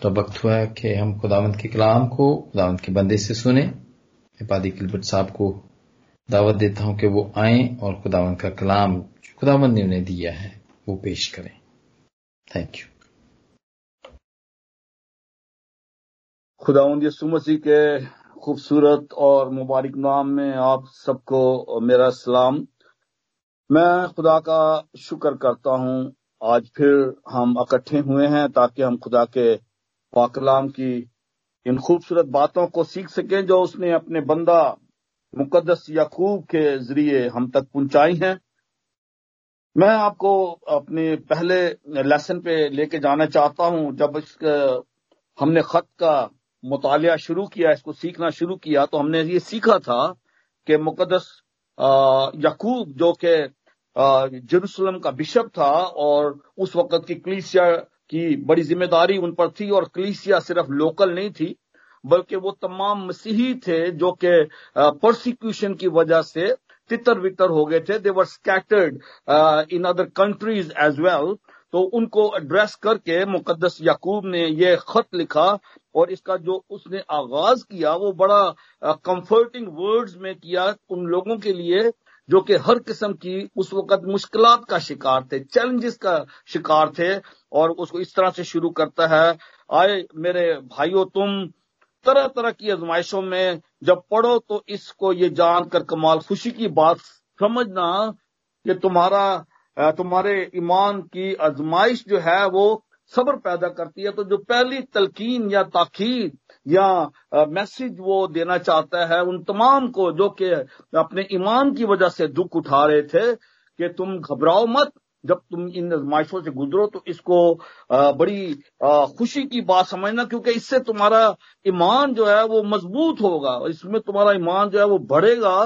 तो वक्त हुआ है कि हम खुदावंत के कलाम को, खुदावंत के बंदे से सुने। इबादी किलबट साहब को दावत देता हूँ कि वो आए और खुदावंत का कलाम खुदावंत ने उन्हें दिया है, वो पेश करें। थैंक यू खुदावंद यसु मसीह के खूबसूरत और मुबारक नाम में आप सबको मेरा सलाम। मैं खुदा का शुक्र करता हूँ। आज फिर हम इकट्ठे हुए हैं ताकि हम खुदा के पाकलाम की इन खूबसूरत बातों को सीख सकें जो उसने अपने बंदा मुकदस याकूब के ज़रिए हम तक पहुंचाई हैं। मैं आपको अपने पहले लेसन पे लेके जाना चाहता हूँ, जब इस हमने खत का मुतालिया शुरू किया, इसको सीखना शुरू किया तो हमने ये सीखा था कि मुकदस यकूब जो कि जेरूसलम का बिशप था और उस वक्त की कलीसिया की बड़ी ज़िम्मेदारी उन पर थी और कलीसिया सिर्फ़ लोकल नहीं थी, बल्कि वो तमाम मसीही थे जो कि प्रोसिक्यूशन की वजह से तितर वितर हो गए थे। They were scattered in other countries as well तो उनको एड्रेस करके मुकदस याकूब ने ये खत लिखा और इसका जो उसने आगाज़ किया, वो बड़ा कंफर्टिंग वर्ड्स में किया उन लोगों के लिए जो कि हर किस्म की उस वक्त मुश्किल का शिकार थे चैलेंजेस का शिकार थे और उसको इस तरह से शुरू करता है। आए मेरे भाइयों, तुम तरह तरह की आजमाइशों में जब पढ़ो तो इसको ये जानकर कमाल खुशी की बात समझना कि तुम्हारा तुम्हारे ईमान की आजमाइश जो है वो सब्र पैदा करती है। तो जो पहली तलकीन या ताखीर या मैसेज वो देना चाहता है उन तमाम को जो कि अपने ईमान की वजह से दुख उठा रहे थे कि तुम घबराओ मत। जब तुम इन आजमाइशों से गुजरो तो इसको बड़ी खुशी की बात समझना, क्योंकि इससे तुम्हारा ईमान जो है वो मज़बूत होगा। इसमें तुम्हारा ईमान जो है वो बढ़ेगा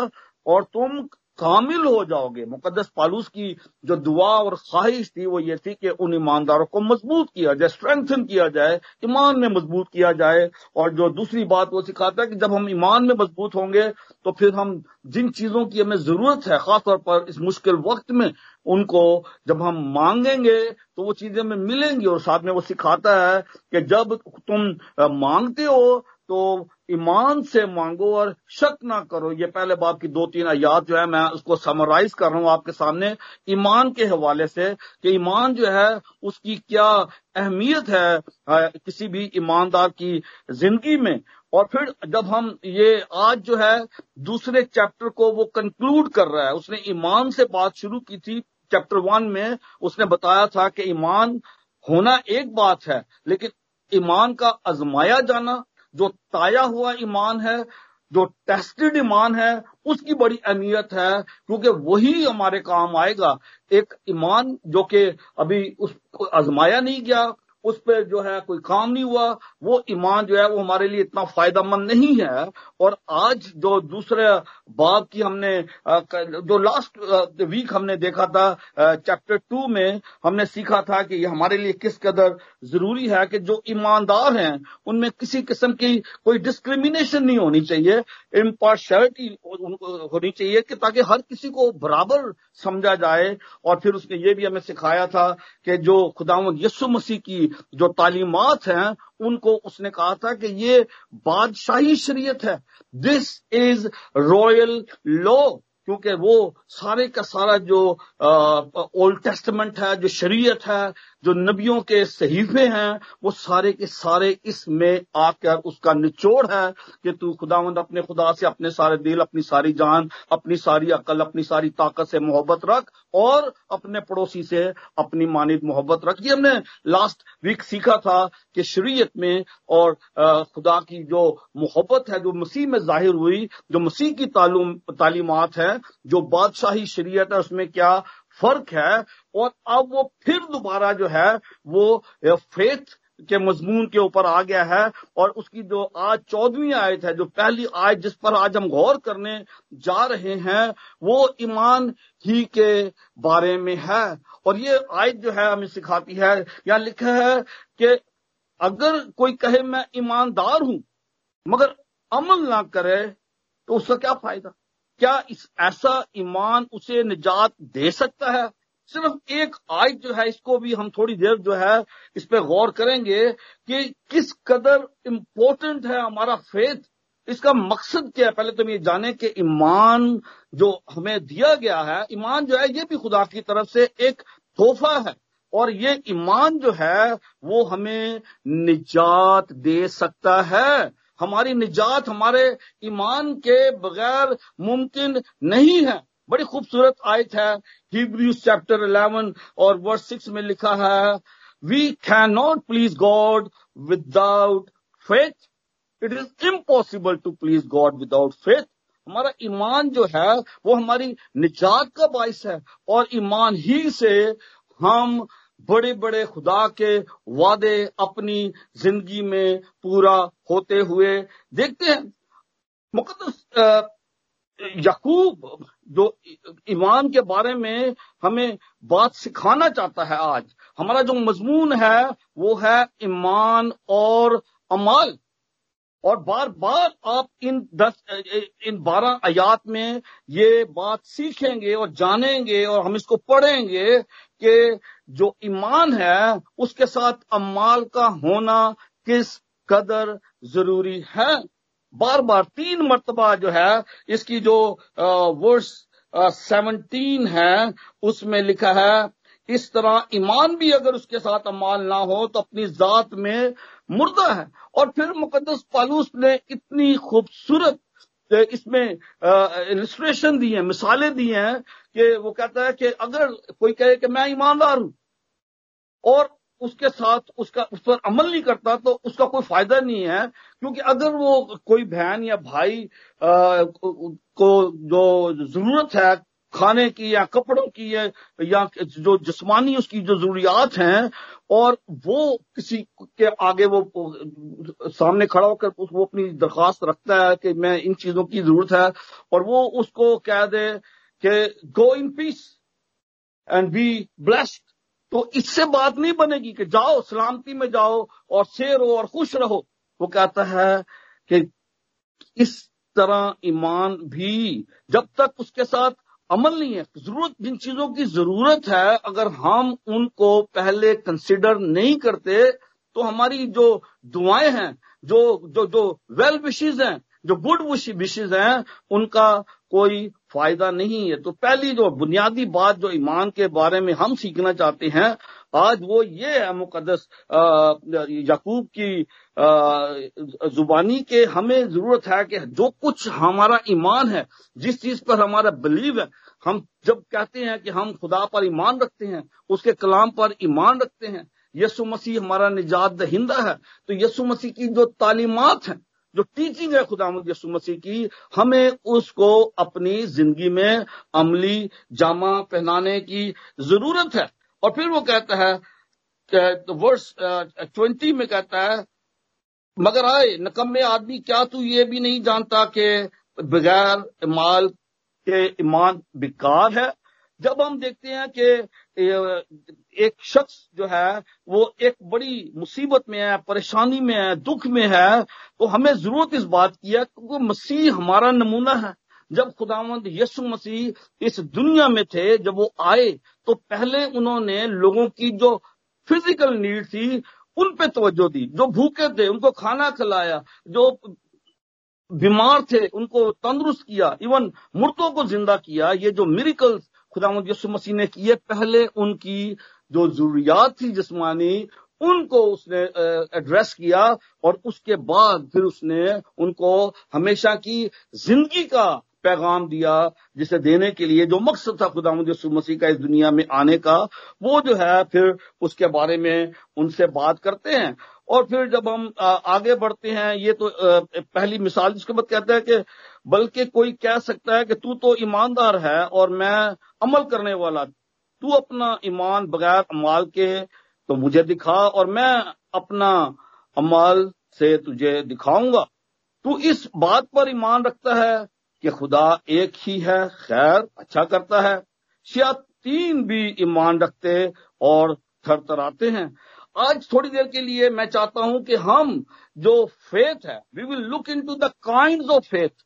और तुम कामिल हो जाओगे। मुकदस पालूस की जो दुआ और ख्वाहिश थी, वो ये थी कि उन ईमानदारों को मज़बूत किया जाए स्ट्रेंथन किया जाए, ईमान में मज़बूत किया जाए। और जो दूसरी बात वो सिखाता है कि जब हम ईमान में मज़बूत होंगे तो फिर हम जिन चीज़ों की हमें ज़रूरत है, खासतौर पर इस मुश्किल वक्त में, उनको जब हम मांगेंगे तो वो चीज़ें हमें मिलेंगी। और साथ में वो सिखाता है कि जब तुम मांगते हो तो ईमान से मांगो और शक ना करो। ये पहले बाप की दो तीन आयात जो है, मैं उसको समराइज कर रहा हूँ आपके सामने। ईमान के हवाले से कि ईमान जो है, उसकी क्या अहमियत है किसी भी ईमानदार की ज़िंदगी में। और फिर जब हम ये आज जो है, दूसरे चैप्टर को वो कंक्लूड कर रहा है, उसने ईमान से बात शुरू की थी चैप्टर वन में, उसने बताया था कि ईमान होना एक बात है, लेकिन ईमान का आजमाया जाना जो ताया हुआ ईमान है, जो टेस्टेड ईमान है, उसकी बड़ी अहमियत है, क्योंकि वही हमारे काम आएगा। एक ईमान जो कि अभी उसको आजमाया नहीं गया उस पर जो है कोई काम नहीं हुआ। वो ईमान जो है वो हमारे लिए इतना फ़ायदेमंद नहीं है। और आज जो दूसरे बाब की हमने जो लास्ट वीक हमने देखा था चैप्टर टू में हमने सीखा था कि ये हमारे लिए किस कदर ज़रूरी है कि जो ईमानदार हैं, उनमें किसी किस्म की कोई डिस्क्रिमिनेशन नहीं होनी चाहिए। इम्पार्शलिटी होनी चाहिए कि ताकि हर किसी को बराबर समझा जाए। और फिर उसने ये भी हमें सिखाया था कि जो खुदा यसु मसीह की जो तालीमत हैं, उनको उसने कहा था कि ये बादशाही शरीयत है। दिस इज़ रॉयल लॉ क्योंकि वो सारे का सारा जो ओल्ड टेस्टमेंट है, जो शरीयत है जो नबियों के सहीफे हैं, वो सारे के सारे इसमें आकर उसका निचोड़ है कि तू खुदावंद अपने खुदा से अपने सारे दिल, अपनी सारी जान, अपनी सारी अकल, अपनी सारी ताकत से मोहब्बत रख और अपने पड़ोसी से अपनी मानिद मोहब्बत रख। ये हमने लास्ट वीक सीखा था कि शरीयत में और खुदा की जो मोहब्बत है, जो मसीह में ज़ाहिर हुई, जो मसीह की तालीमत है, जो बादशाही शरीयत है, उसमें क्या फ़र्क है? और अब वो फिर दोबारा जो है, वो फेथ के मजमून के ऊपर आ गया है और उसकी जो आज चौदहवीं आयत है, जो पहली आयत जिस पर आज हम गौर करने जा रहे हैं, वो ईमान ही के बारे में है। और ये आयत जो है हमें सिखाती है, या लिखा है कि अगर कोई कहे मैं ईमानदार हूँ, मगर अमल ना करे तो उसका क्या फ़ायदा? क्या इस ऐसा ईमान उसे निजात दे सकता है? सिर्फ़ एक आयत जो है, इसको भी हम थोड़ी देर जो है, इस पर गौर करेंगे कि किस कदर इंपॉर्टेंट है हमारा फेथ इसका मकसद क्या है? पहले तो हम ये जाने कि ईमान जो हमें दिया गया है, ईमान जो है, ये भी खुदा की तरफ़ से एक तोहफा है। और ये ईमान जो है, वो हमें निजात दे सकता है। हमारी निजात हमारे ईमान के बगैर मुमकिन नहीं है। बड़ी खूबसूरत आयत है। हिब्रूज चैप्टर 11 और वर्स 6 में लिखा है we can not please God without faith it is impossible to please God without faith हमारा ईमान जो है, वो हमारी निजात का बायस है और ईमान ही से हम बड़े बड़े खुदा के वादे अपनी ज़िंदगी में पूरा होते हुए देखते हैं। मुकदस यकूब जो ईमान के बारे में हमें बात सिखाना चाहता है आज, हमारा जो मजमून है, वो है ईमान और अमाल। और बार बार आप इन दस, इन बारह आयात में ये बात सीखेंगे और जानेंगे और हम इसको पढ़ेंगे कि जो ईमान है, उसके साथ अमाल का होना किस कदर ज़रूरी है। बार बार तीन मरतबा जो है, इसकी जो वर्ष सेवनटीन है, उसमें लिखा है, इस तरह ईमान भी अगर उसके साथ अमाल ना हो तो अपनी जात में मुर्दा है। और फिर मुकदस पालूस ने इतनी खूबसूरत इसमें इलस्ट्रेशन दी है, मिसालें दी हैं, कि वो कहता है कि अगर कोई कहे कि मैं ईमानदार हूँ, और उसके साथ उसका उस पर अमल नहीं करता तो उसका कोई फ़ायदा नहीं है। क्योंकि अगर वो कोई बहन या भाई आ, को जो ज़रूरत है खाने की या कपड़ों की या, या जो जिस्मानी उसकी जो जरूरियात हैं और वो किसी के आगे वो सामने खड़ा होकर वो अपनी दरखास्त रखता है कि मैं इन चीज़ों की ज़रूरत है और वो उसको कह दे कि go in peace and be blessed तो इससे बात नहीं बनेगी कि जाओ, सलामती में जाओ और शेर हो और खुश रहो। वो कहता है कि इस तरह ईमान भी जब तक उसके साथ अमल नहीं है, ज़रूरत, जिन चीज़ों की ज़रूरत है, अगर हम उनको पहले कंसिडर नहीं करते तो हमारी जो दुआएँ हैं, जो जो जो वेल विशेज हैं, जो गुड विशेज हैं, उनका कोई फ़ायदा नहीं है। तो पहली जो बुनियादी बात जो ईमान के बारे में हम सीखना चाहते हैं, आज वो ये है मुकदस यकूब की जुबानी के हमें ज़रूरत है कि जो कुछ हमारा ईमान है, जिस चीज़ पर हमारा बिलीव है, हम जब कहते हैं कि हम खुदा पर ईमान रखते हैं, उसके कलाम पर ईमान रखते हैं यसु मसीह हमारा निजात दहिंदा है तो यसु मसीह की जो तालीमत है जो टीचिंग है खुदा यसु मसीह की, हमें उसको अपनी ज़िंदगी में अमली, जामा पहनाने की ज़रूरत है। और फिर वो कहता है वर्ष ट्वेंटी में कहता है, मगर आए, नकम्मे आदमी, क्या तू ये भी नहीं जानता कि बगैर माल के ईमान बेकार है? जब हम देखते हैं कि एक शख्स जो है, वो एक बड़ी मुसीबत में है, परेशानी में है, दुख में है तो हमें ज़रूरत इस बात की है, क्योंकि मसीह हमारा नमूना है। जब खुदावंद यसु मसीह इस दुनिया में थे, जब वो आए तो पहले उन्होंने लोगों की जो फ़िज़िकल नीड थी, उन पे तवज्जो दी। जो भूखे थे, उनको खाना खिलाया, जो बीमार थे, उनको तंदुरुस्त किया, इवन मुर्दों को ज़िंदा किया, ये जो मिरिकल खुदा मसीह ने किए पहले उनकी जो जरूरियात थी जिसमानी उनको उसने एड्रेस किया और उसके बाद फिर उसने उनको हमेशा की ज़िंदगी का पैगाम दिया, जिसे देने के लिए जो मकसद था खुदा यसु मसीह का इस दुनिया में आने का, वो जो है फिर उसके बारे में उनसे बात करते हैं। और फिर जब हम आगे बढ़ते हैं, ये तो पहली मिसाल जिसके बाद कहते हैं कि बल्कि कोई कह सकता है कि तू तो ईमानदार है और मैं अमल करने वाला, तू अपना ईमान बगैर अमाल के तो मुझे दिखा और मैं अपना अमाल से तुझे दिखाऊँगा। तू इस बात पर ईमान रखता है कि खुदा एक ही है, खैर अच्छा करता है। तीन भी ईमान रखते और थरथराते हैं। आज थोड़ी देर के लिए मैं चाहता हूँ कि हम जो फेथ है we will look into the kind of faith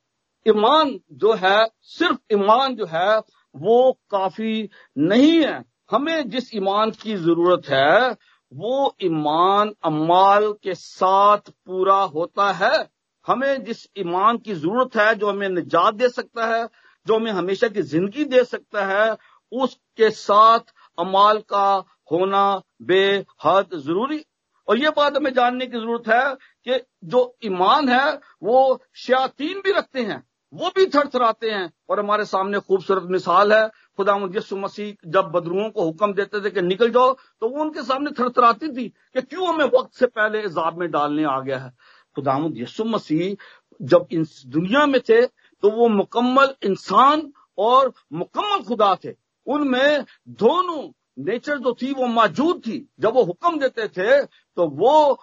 ईमान जो है, सिर्फ़ ईमान जो है, वो काफ़ी नहीं है। हमें जिस ईमान की ज़रूरत है, वो ईमान अमाल के साथ पूरा होता है। हमें जिस ईमान की ज़रूरत है, जो हमें निजात दे सकता है, जो हमें हमेशा की ज़िंदगी दे सकता है, उसके साथ अमाल का होना बेहद ज़रूरी। और ये बात हमें जानने की ज़रूरत है कि जो ईमान है, वो शयातीन भी रखते हैं, वो भी थरथराते हैं। और हमारे सामने खूबसूरत मिसाल है खुदा यसु मसीह जब बदरुओं को हुक्म देते थे कि निकल जाओ तो वो उनके सामने थरथराती थी कि क्यों हमें वक्त से पहले इजाब में डालने आ गया है। खुदा यसु मसीह जब इस दुनिया में थे तो वो मुकम्मल इंसान और मुकम्मल खुदा थे। उनमें दोनों नेचर जो थी, वो मौजूद थी। जब वो हुक्म देते थे तो वो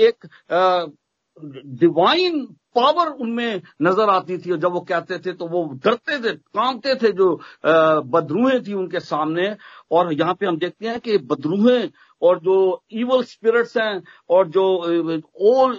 एक डिवाइन पावर उनमें नज़र आती थी। और जब वो कहते थे तो वो डरते थे, कांपते थे जो बदरूहें थी उनके सामने। और यहाँ पे हम देखते हैं कि बदरूहें और जो इवल स्पिरिट्स हैं और जो ओल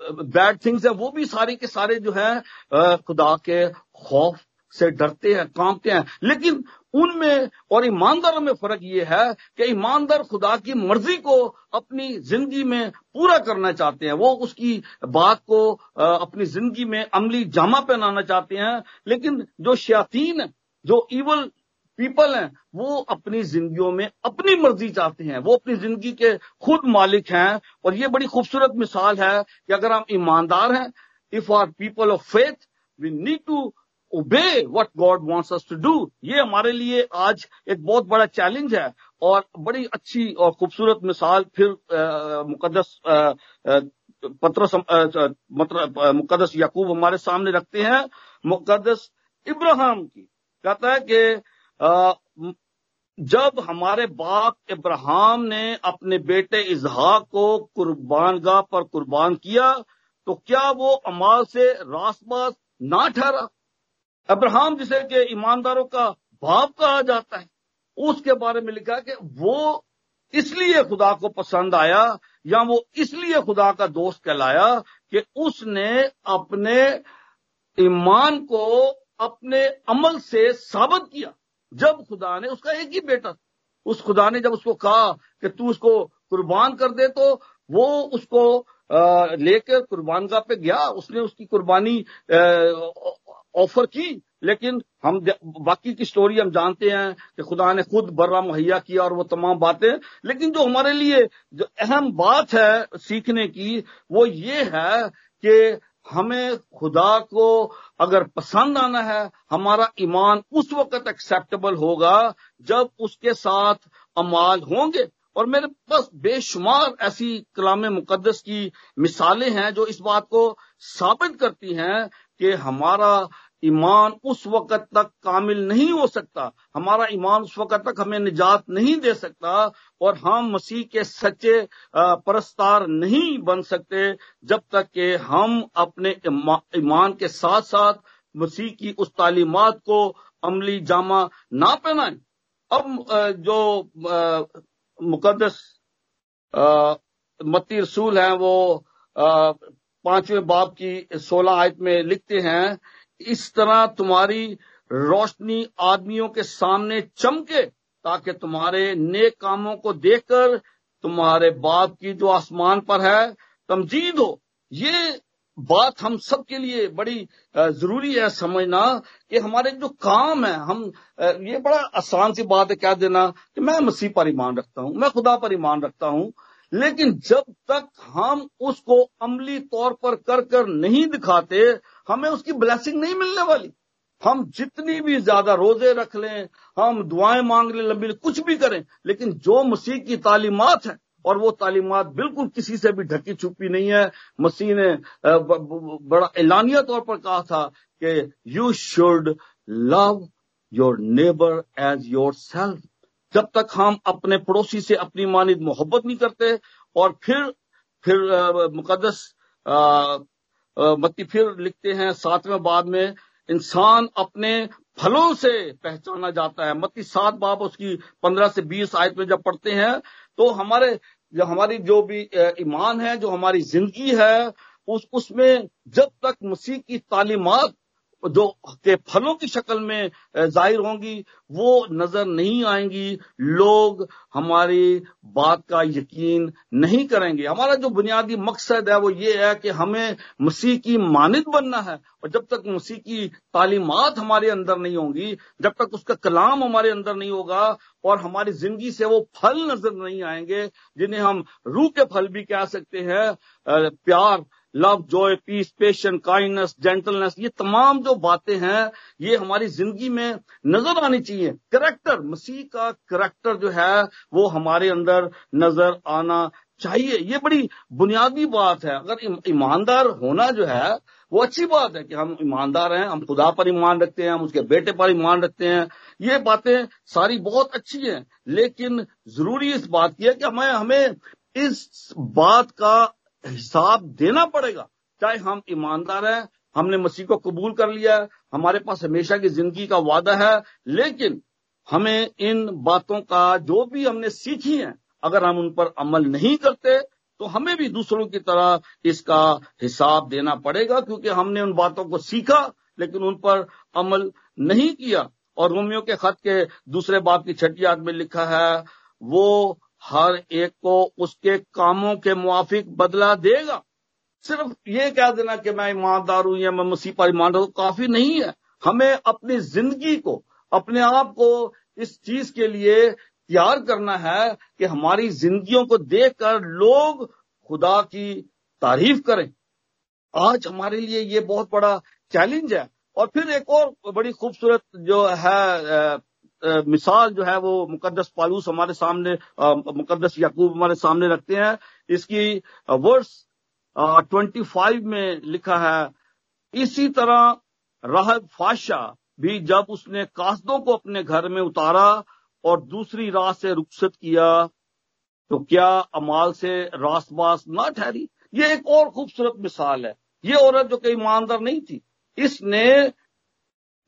बैड थिंग्स हैं, वो भी सारे के सारे जो है खुदा के खौफ से डरते हैं, कांपते हैं। लेकिन उनमें और ईमानदारों में फ़र्क ये है कि ईमानदार खुदा की मर्ज़ी को अपनी ज़िंदगी में पूरा करना चाहते हैं। वो उसकी बात को अपनी ज़िंदगी में अमली जामा पहनाना चाहते हैं। लेकिन जो शयातीन, जो इवल पीपल हैं, वो अपनी जिंदगियों में अपनी मर्ज़ी चाहते हैं। वो अपनी ज़िंदगी के खुद मालिक हैं। और ये बड़ी खूबसूरत मिसाल है कि अगर हम ईमानदार हैं if are people of faith we need to obey what God wants us to do ये हमारे लिए आज एक बहुत बड़ा चैलेंज है और बड़ी अच्छी और खूबसूरत मिसाल फिर मुकदस पत्र मुकदस यकूब हमारे सामने रखते हैं। मुकदस इब्राहिम की। कहता है कि जब हमारे बाप इब्राहिम ने अपने बेटे इजहाक को कुर्बानगाह पर कुर्बान किया तो क्या वो अमाल से रासबाज ना ठहरा? अब्राहम जिसे के ईमानदारों का भाव कहा जाता है, उसके बारे में लिखा कि वो इसलिए खुदा को पसंद आया, या वो इसलिए खुदा का दोस्त कहलाया कि उसने अपने ईमान को अपने अमल से साबित किया। जब खुदा ने उसका एक ही बेटा, उस खुदा ने जब उसको कहा कि तू उसको कुर्बान कर दे तो वो उसको लेकर कुर्बानगाह पे गया। उसने उसकी कुर्बानी ऑफ़र की, लेकिन हम बाकी की स्टोरी हम जानते हैं कि खुदा ने खुद बर्रा मुहैया किया और वो तमाम बातें। लेकिन जो हमारे लिए जो अहम बात है सीखने की, वो ये है कि हमें खुदा को अगर पसंद आना है, हमारा ईमान उस वक्त एक्सेप्टेबल होगा जब उसके साथ अमाल होंगे। और मेरे पास बेशुमार ऐसी कलाम मुकदस की मिसालें हैं जो इस बात को साबित करती हैं कि हमारा ईमान उस वक्त तक कामिल नहीं हो सकता। हमारा ईमान उस वक्त तक हमें निजात नहीं दे सकता और हम मसीह के सच्चे परस्तार नहीं बन सकते जब तक कि हम अपने ईमान के साथ साथ मसीह की उस तालीमत को अमली जामा ना पहनाएँ। अब जो मुकदस मती रसूल हैं वो पाँचवें बाप की सोलह आयत में लिखते हैं, इस तरह तुम्हारी रोशनी आदमियों के सामने चमके, ताकि तुम्हारे नेक कामों को देखकर तुम्हारे बाप की जो आसमान पर है, तमजीद हो। ये बात हम सब के लिए बड़ी ज़रूरी है समझना कि हमारे जो काम है, हम ये बड़ा आसान सी बात है क्या देना कि मैं मसीह पर ईमान रखता हूँ, मैं खुदा पर ईमान रखता हूँ। लेकिन जब तक हम उसको अमली तौर पर कर कर नहीं दिखाते, हमें उसकी ब्लेसिंग नहीं मिलने वाली। हम जितनी भी ज़्यादा रोज़े रख लें, हम दुआएँ मांग लें, लंबी कुछ भी करें, लेकिन जो मसीह की तालीमत है, और वो तालीमत बिल्कुल किसी से भी ढकी छुपी नहीं है। मसीह ने बड़ा एलानिया तौर पर कहा था कि you should love your neighbour as yourself जब तक हम अपने पड़ोसी से अपनी मानिद मोहब्बत नहीं करते और फिर फिर मुकदस मत्ती फिर लिखते हैं, सातवें बाद में, इंसान अपने फलों से पहचाना जाता है। मत्ती सात बाब, उसकी पंद्रह से बीस आयत में जब पढ़ते हैं तो हमारे, जो हमारी जो भी ईमान है, जो हमारी ज़िंदगी है, उस, उसमें जब तक मसीह की तालीमत जो के फलों की शक्ल में ज़ाहिर होंगी, वो नज़र नहीं आएँगी। लोग हमारी बात का यकीन नहीं करेंगे। हमारा जो बुनियादी मकसद है, वो ये है कि हमें मसीह की मानद बनना है। और जब तक मसीह की तालीमत हमारे अंदर नहीं होंगी, जब तक उसका कलाम हमारे अंदर नहीं होगा और हमारी ज़िंदगी से वो फल नज़र नहीं आएँगे, जिन्हें हम रूह के फल भी कह सकते हैं प्यार love joy peace patience kindness gentleness ये तमाम जो बातें हैं, ये हमारी ज़िंदगी में नज़र आनी चाहिए। करेक्टर मसीह का करेक्टर जो है, वो हमारे अंदर नज़र आना चाहिए। ये बड़ी बुनियादी बात है। अगर ईमानदार होना जो है, वो अच्छी बात है कि हम ईमानदार हैं, हम खुदा पर ईमान रखते हैं, हम उसके बेटे पर ईमान रखते हैं। ये बातें सारी बहुत अच्छी हैं, लेकिन ज़रूरी इस बात की है कि हमें हमें इस बात का हिसाब देना पड़ेगा। चाहे हम ईमानदार हैं, हमने मसीह को कबूल कर लिया है, हमारे पास हमेशा की ज़िंदगी का वादा है, लेकिन हमें इन बातों का जो भी हमने सीखी है, अगर हम उन पर अमल नहीं करते तो हमें भी दूसरों की तरह इसका हिसाब देना पड़ेगा, क्योंकि हमने उन बातों को सीखा, लेकिन उन पर अमल नहीं किया। और रोमियो के खत के दूसरे बाप की छठी याद में लिखा है, वो हर एक को उसके कामों के मुआफिक बदला देगा। सिर्फ़ ये कह देना कि मैं ईमानदार हूँ या मैं मसीह पर ईमानदार हूँ काफ़ी नहीं है। हमें अपनी ज़िंदगी को, अपने आप को इस चीज़ के लिए तैयार करना है कि हमारी जिंदगियों को देखकर लोग खुदा की तारीफ़ करें। आज हमारे लिए ये बहुत बड़ा चैलेंज है। और फिर एक और बड़ी खूबसूरत जो है मिसाल जो है वो मुकदस पालूस हमारे सामने मुकदस याकूब हमारे सामने रखते हैं। इसकी वर्ष ट्वेंटी फाइव में लिखा है, इसी तरह राहब फाशा भी जब उसने कासदों को अपने घर में उतारा और दूसरी राह से रुखसत किया तो क्या अमाल से रासबास ना ठहरी? ये एक और खूबसूरत मिसाल है। ये औरत जो कि ईमानदार नहीं थी, इसने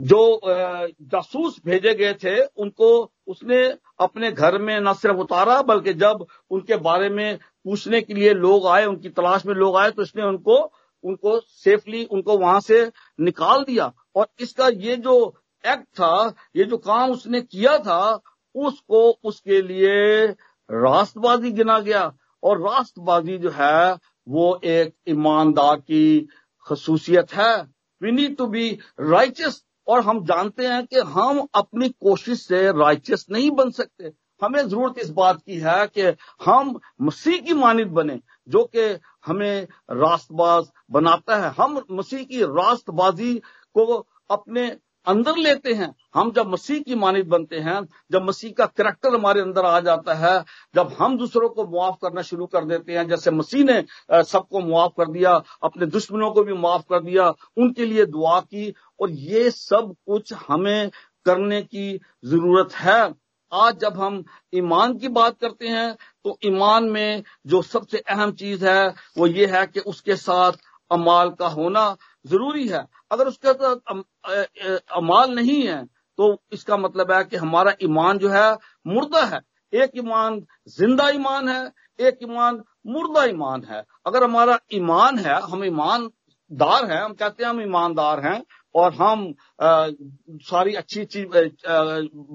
जो जासूस भेजे गए थे, उनको उसने अपने घर में न सिर्फ़ उतारा, बल्कि जब उनके बारे में पूछने के लिए लोग आए, उनकी तलाश में लोग आए तो इसने उनको उनको सेफली उनको वहाँ से निकाल दिया। और इसका ये जो एक्ट था, ये जो काम उसने किया था, उसको उसके लिए राष्ट्रवादी गिना गया। और राष्ट्रवादी जो है, वो एक ईमानदार की खसूसियत है। We need to be righteous और हम जानते हैं कि हम अपनी कोशिश से राइचियस नहीं बन सकते। हमें ज़रूरत इस बात की है कि हम मसीह की मानित बने, जो कि हमें रास्तबाज बनाता है। हम मसीह की रास्तबाजी को अपने अंदर लेते हैं। हम जब मसीह की मानित बनते हैं, जब मसीह का करेक्टर हमारे अंदर आ जाता है, जब हम दूसरों को मुआफ करना शुरू कर देते हैं, जैसे मसीह ने सबको मुआफ कर दिया, अपने दुश्मनों को भी मुआफ कर दिया, उनके लिए दुआ की, और ये सब कुछ हमें करने की ज़रूरत है। आज जब हम ईमान की बात करते हैं तो ईमान में जो सबसे अहम चीज़ है, वो ये है कि उसके साथ अमाल का होना। ज़रूरी है। अगर उसके साथ अमाल नहीं है तो इसका मतलब है कि हमारा ईमान जो है मुर्दा है। एक ईमान ज़िंदा ईमान है एक ईमान मुर्दा ईमान है। अगर हमारा ईमान है हम ईमानदार हैं हम कहते हैं हम ईमानदार हैं और हम आ, सारी अच्छी अच्छी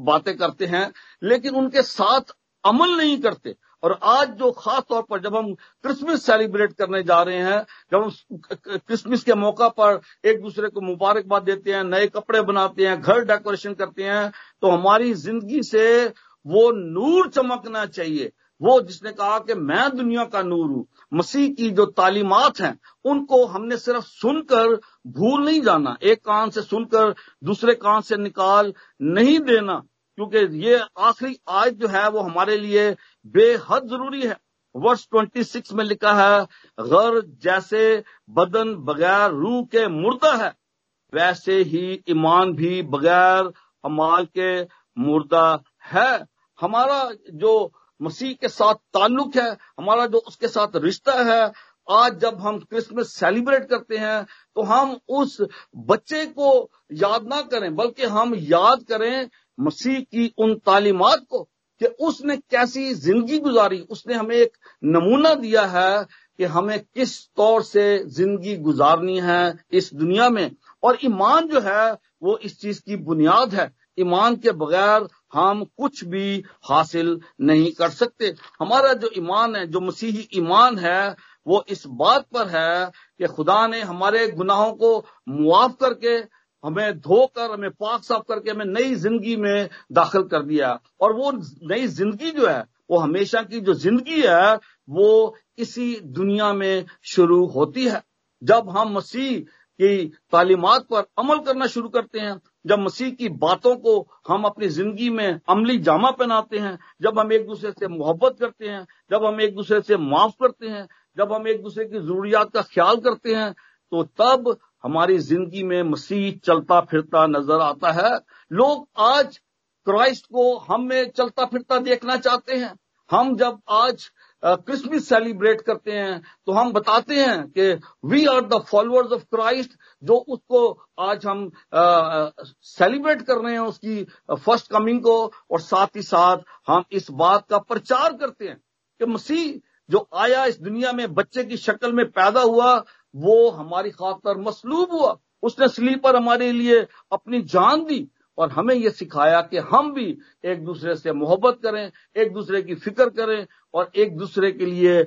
बातें करते हैं लेकिन उनके साथ अमल नहीं करते और आज जो खास तौर पर जब हम क्रिसमस सेलिब्रेट करने जा रहे हैं, जब हम क्रिसमस के मौका पर एक दूसरे को मुबारकबाद देते हैं, नए कपड़े बनाते हैं, घर डेकोरेशन करते हैं तो हमारी ज़िंदगी से वो नूर चमकना चाहिए। वो जिसने कहा कि मैं दुनिया का नूर हूँ, मसीह की जो तालीमात हैं, उनको हमने सिर्फ़ सुनकर भूल नहीं जाना। एक कान से सुनकर दूसरे कान से निकाल नहीं देना। क्योंकि ये आखिरी आज जो है वो हमारे लिए बेहद ज़रूरी है। वर्ष 26 में लिखा है, घर जैसे बदन बगैर रूह के मुर्दा है, वैसे ही ईमान भी बगैर अमाल के मुर्दा है। हमारा जो मसीह के साथ ताल्लुक है, हमारा जो उसके साथ रिश्ता है, आज जब हम क्रिसमस सेलिब्रेट करते हैं तो हम उस बच्चे को याद ना करें, बल्कि हम याद करें मसीह की उन तालीमत को कि उसने कैसी ज़िंदगी गुजारी। उसने हमें एक नमूना दिया है कि हमें किस तौर से ज़िंदगी गुजारनी है इस दुनिया में। और ईमान जो है, वो इस चीज़ की बुनियाद है। ईमान के बगैर हम कुछ भी हासिल नहीं कर सकते। हमारा जो ईमान है, जो मसीही ईमान है, वो इस बात पर है कि खुदा ने हमारे गुनाहों को मुआफ करके हमें धोकर, हमें पाक साफ़ करके हमें नई ज़िंदगी में दाखिल कर दिया। और वो नई ज़िंदगी जो है, वो हमेशा की जो ज़िंदगी है, वो इसी दुनिया में शुरू होती है। जब हम मसीह की तालीमत पर अमल करना शुरू करते हैं, जब मसीह की बातों को हम अपनी ज़िंदगी में अमली जामा पहनाते हैं, जब हम एक दूसरे से मोहब्बत करते हैं, जब हम एक दूसरे से माफ़ करते हैं, जब हम एक दूसरे की जरूरियात का ख्याल करते हैं तो तब हमारी ज़िंदगी में मसीह चलता फिरता नज़र आता है। लोग आज क्राइस्ट को हम में चलता फिरता देखना चाहते हैं। हम जब आज क्रिसमस सेलिब्रेट करते हैं तो हम बताते हैं कि we are the followers of Christ जो उसको आज हम सेलिब्रेट कर रहे हैं उसकी फ़र्स्ट कमिंग को और साथ ही साथ हम इस बात का प्रचार करते हैं कि मसीह जो आया इस दुनिया में बच्चे की शक्ल में पैदा हुआ वो हमारी खातर मसलूब हुआ। उसने स्लीपर हमारे लिए अपनी जान दी और हमें यह सिखाया कि हम भी एक दूसरे से मोहब्बत करें, एक दूसरे की फ़िक्र करें और एक दूसरे के लिए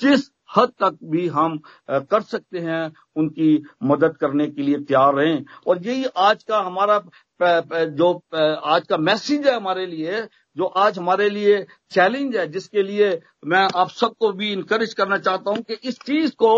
जिस हद तक भी हम कर सकते हैं, उनकी मदद करने के लिए तैयार रहें। और यही आज का हमारा जो आज का मैसेज है हमारे लिए, जो आज हमारे लिए चैलेंज है, जिसके लिए मैं आप सबको भी इनकरेज करना चाहता हूँ कि इस चीज़ को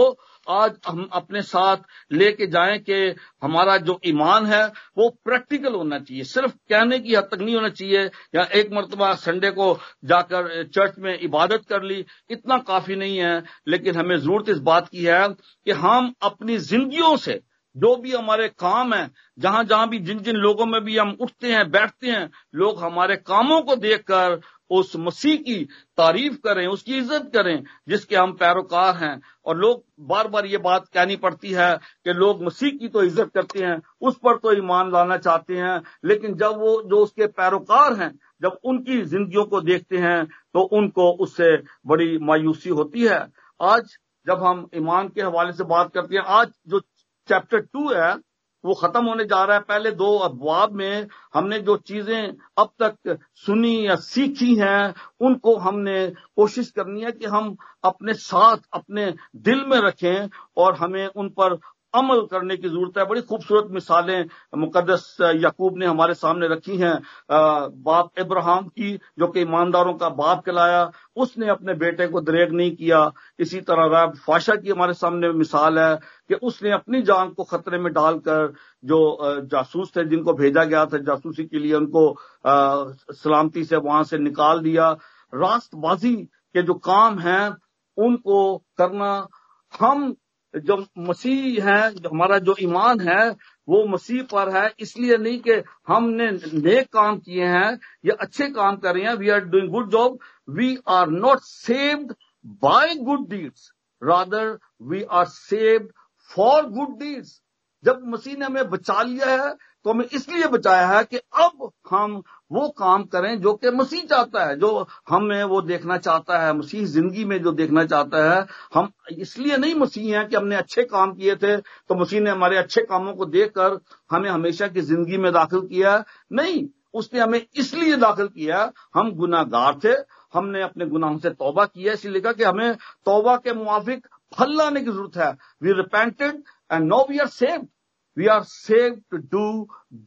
आज हम अपने साथ लेके जाएँ कि हमारा जो ईमान है, वो प्रैक्टिकल होना चाहिए। सिर्फ़ कहने की हद तक नहीं होना चाहिए, या एक मरतबा संडे को जाकर चर्च में इबादत कर ली, इतना काफ़ी नहीं है, लेकिन हमें ज़रूरत इस बात की है कि हम अपनी जिंदगियों से, जो भी हमारे काम है, जहाँ जहाँ भी जिन जिन लोगों में भी हम उठते हैं, बैठते हैं, लोग हमारे कामों को देखकर उस मसीह की तारीफ़ करें, उसकी इज़्ज़त करें, जिसके हम पैरोकार हैं। और लोग बार बार ये बात कहनी पड़ती है कि लोग मसीह की तो इज़्ज़त करते हैं, उस पर तो ईमान लाना चाहते हैं, लेकिन जब वो, जो उसके पैरोकार हैं, जब उनकी जिंदगियों को देखते हैं तो उनको उससे बड़ी मायूसी होती है। आज जब हम ईमान के हवाले से बात करते हैं, आज जो चैप्टर टू है वो खत्म होने जा रहा है। पहले दो अबवाब में हमने जो चीज़ें अब तक सुनी या सीखी हैं, उनको हमने कोशिश करनी है कि हम अपने साथ, अपने दिल में रखें और हमें उन पर अमल करने की ज़रूरत है। बड़ी खूबसूरत मिसालें मुकदस यकूब ने हमारे सामने रखी हैं। बाप इब्राहिम की, जो कि ईमानदारों का बाप कहलाया, उसने अपने बेटे को दरेग नहीं किया। इसी तरह रैब फाशा की हमारे सामने मिसाल है कि उसने अपनी जान को खतरे में डालकर जो जासूस थे, जिनको भेजा गया था जासूसी के लिए, उनको सलामती से वहाँ से निकाल दिया। रास्तबाजी के जो काम हैं, उनको करना हम जो मसीह है जो हमारा जो ईमान है, वो मसीह पर है, इसलिए नहीं कि हमने नेक काम किए हैं या अच्छे काम कर रहे हैं we are doing good job we are not saved by good deeds rather we are saved for good deeds जब मसीह ने हमें बचा लिया है तो हमें इसलिए बचाया है कि अब हम वो काम करें जो कि मसीह चाहता है, जो हमें वो देखना चाहता है, मसीह ज़िंदगी में जो देखना चाहता है। हम इसलिए नहीं मसीह हैं कि हमने अच्छे काम किए थे तो मसीह ने हमारे अच्छे कामों को देखकर हमें हमेशा की ज़िंदगी में दाखिल किया। नहीं, उसने हमें इसलिए दाखिल किया, हम गुनागार थे, हमने अपने गुनाहों से तौबा किया इसलिए लिखा कि हमें तौबा के मुआफिक फल लाने की ज़रूरत है। We repented and know we are saved we are save to do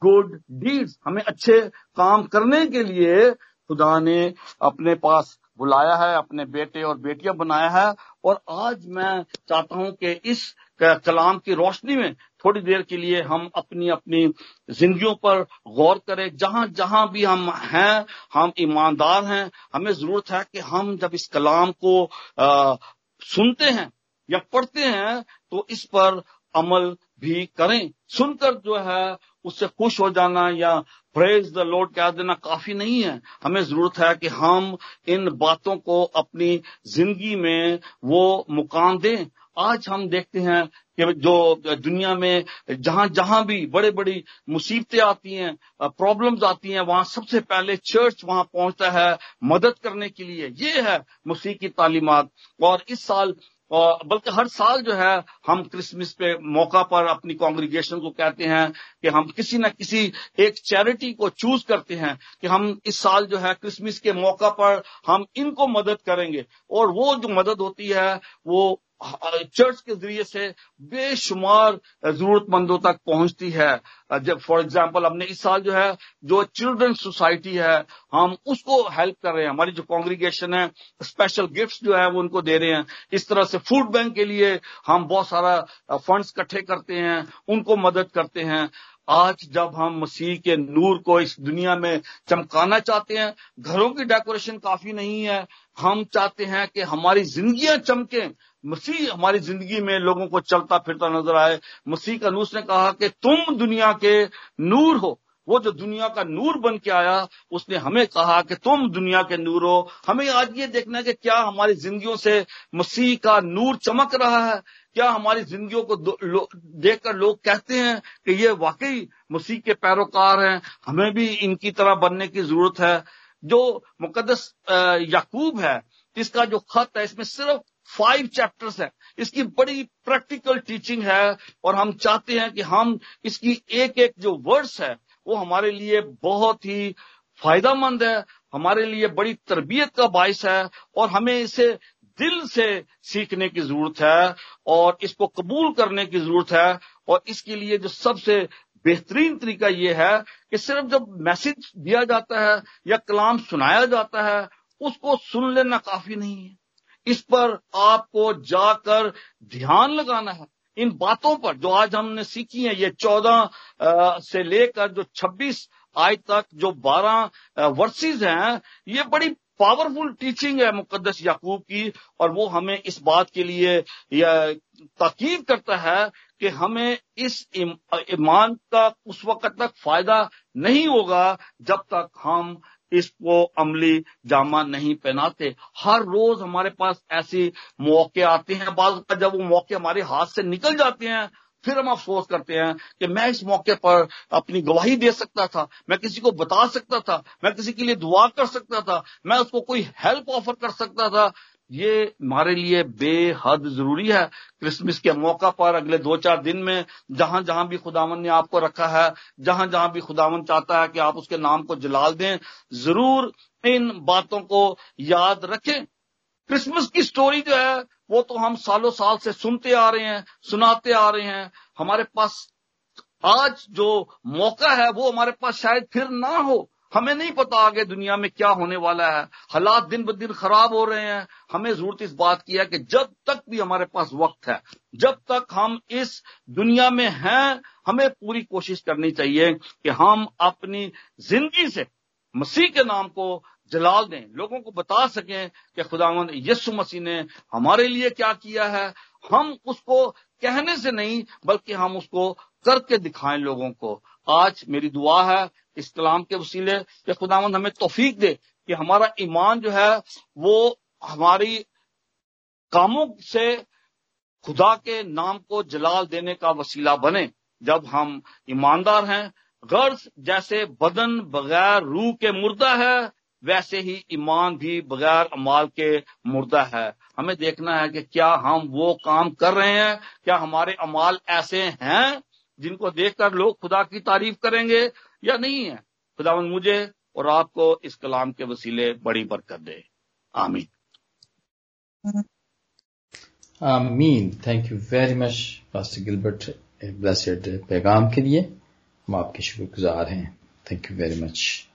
good deeds हमें अच्छे काम करने के लिए खुदा ने अपने पास बुलाया है अपने बेटे और बेटियाँ बनाया है। और आज मैं चाहता हूँ कि इस कलाम की रोशनी में थोड़ी देर के लिए हम अपनी अपनी जिंदगियों पर गौर करें। जहाँ जहाँ भी हम हैं हम ईमानदार हैं हमें ज़रूरत है कि हम जब इस कलाम को आ, सुनते हैं या पढ़ते हैं तो इस पर अमल भी करें। सुनकर जो है, उससे खुश हो जाना या प्रेज द लॉर्ड कह देना काफ़ी नहीं है। हमें ज़रूरत है कि हम इन बातों को अपनी ज़िंदगी में वो मुकाम दें। आज हम देखते हैं कि जो दुनिया में जहाँ जहाँ भी बड़े बड़ी मुसीबतें आती हैं प्रॉब्लम्स आती हैं, वहाँ सबसे पहले चर्च वहाँ पहुँचता है मदद करने के लिए। ये है मसीह की तालीमत। और इस साल और बल्कि हर साल जो है, हम क्रिसमस पे मौका पर अपनी कांग्रीगेशन को कहते हैं कि हम किसी न किसी एक चैरिटी को चूज़ करते हैं कि हम इस साल जो है क्रिसमस के मौका पर हम इनको मदद करेंगे। और वो जो मदद होती है, वो चर्च के ज़रिए से बेशुमार जरूरतमंदों तक पहुँचती है। जब फॉर एग्ज़ाम्पल हमने इस साल जो है, जो चिल्ड्रन सोसाइटी है, हम उसको हेल्प कर रहे हैं। हमारी जो कांग्रीगेशन है स्पेशल गिफ्ट्स जो है, वो उनको दे रहे हैं। इस तरह से फ़ूड बैंक के लिए हम बहुत सारा फंड्स इकट्ठे करते हैं, उनको मदद करते हैं। आज जब हम मसीह के नूर को इस दुनिया में चमकाना चाहते हैं, घरों की डेकोरेशन काफ़ी नहीं है। हम चाहते हैं कि हमारी जिंदगियाँ चमके मसीह हमारी ज़िंदगी में लोगों को चलता फिरता नज़र आए। मसीह का नूस ने कहा कि तुम दुनिया के नूर हो। वो जो दुनिया का नूर बन के आया, उसने हमें कहा कि तुम दुनिया के नूर हो। हमें आज ये देखना है कि क्या हमारी जिंदगियों से मसीह का नूर चमक रहा है। क्या हमारी जिंदगियों को देखकर लोग कहते हैं कि ये वाकई मसीह के पैरोकार हैं। हमें भी इनकी तरह बनने की ज़रूरत है। जो मुकदस याकूब है, इसका जो खत है, इसमें सिर्फ़ फाइव चैप्टर्स है। इसकी बड़ी प्रैक्टिकल टीचिंग है और हम चाहते हैं कि हम इसकी एक एक जो वर्ड्स है, वो हमारे लिए बहुत ही फायदामंद है, हमारे लिए बड़ी तरबियत का बायस है और हमें इसे दिल से सीखने की ज़रूरत है और इसको कबूल करने की ज़रूरत है और इसके लिए जो सबसे बेहतरीन तरीका यह है कि सिर्फ़ जब मैसेज दिया जाता है या कलाम सुनाया जाता है, उसको सुन लेना काफ़ी नहीं है। इस पर आपको जाकर ध्यान लगाना है। इन बातों पर जो आज हमने सीखी है, ये चौदह से लेकर जो छब्बीस आज तक जो बारह वर्सेस हैं, ये बड़ी पावरफुल टीचिंग है मुकदस याकूब की, और वो हमें इस बात के लिए ताकीद करता है कि हमें इस ईमान का उस वक्त तक फ़ायदा नहीं होगा जब तक हम इसको अमली जामा नहीं पहनाते। हर रोज हमारे पास ऐसी मौके आते हैं। बाद जब वो मौके हमारे हाथ से निकल जाते हैं, फिर हम अफसोस करते हैं कि मैं इस मौके पर अपनी गवाही दे सकता था, मैं किसी को बता सकता था, मैं किसी के लिए दुआ कर सकता था, मैं उसको कोई हेल्प ऑफ़र कर सकता था। ये हमारे लिए बेहद ज़रूरी है। क्रिसमस के मौका पर अगले दो चार दिन में जहाँ जहाँ भी खुदावन ने आपको रखा है जहाँ जहाँ भी खुदावन चाहता है कि आप उसके नाम को जलाल दें, ज़रूर इन बातों को याद रखें। क्रिसमस की स्टोरी जो है, वो तो हम सालों साल से सुनते आ रहे हैं, सुनाते आ रहे हैं। हमारे पास आज जो मौका है, वो हमारे पास शायद फिर ना हो। हमें नहीं पता आगे दुनिया में क्या होने वाला है। हालात दिन ब दिन खराब हो रहे हैं। हमें ज़रूरत इस बात की है कि जब तक भी हमारे पास वक्त है, जब तक हम इस दुनिया में हैं, हमें पूरी कोशिश करनी चाहिए कि हम अपनी ज़िंदगी से मसीह के नाम को जलाल दें, लोगों को बता सकें कि खुदावंद यस्सु मसीह ने हमारे लिए क्या किया है। हम उसको कहने से नहीं, बल्कि हम उसको करके दिखाएँ लोगों को। आज मेरी दुआ है इस कलाम के वसीले कि खुदावंद हमें तोफीक दे कि हमारा ईमान जो है, वो हमारी कामों से खुदा के नाम को जलाल देने का वसीला बने। जब हम ईमानदार हैं, गर्ज जैसे बदन बगैर रूह के मुर्दा है, वैसे ही ईमान भी बगैर अमाल के मुर्दा है। हमें देखना है कि क्या हम वो काम कर रहे हैं, क्या हमारे अमाल ऐसे हैं जिनको देखकर लोग खुदा की तारीफ़ करेंगे या नहीं है? खुदावन मुझे और आपको इस कलाम के वसीले बड़ी बरकत दे। आमीन। आमीन। Thank you very much pastor Gilbert blessed पैगाम के लिए। हम आपके शुक्रगुजार हैं। Thank you very much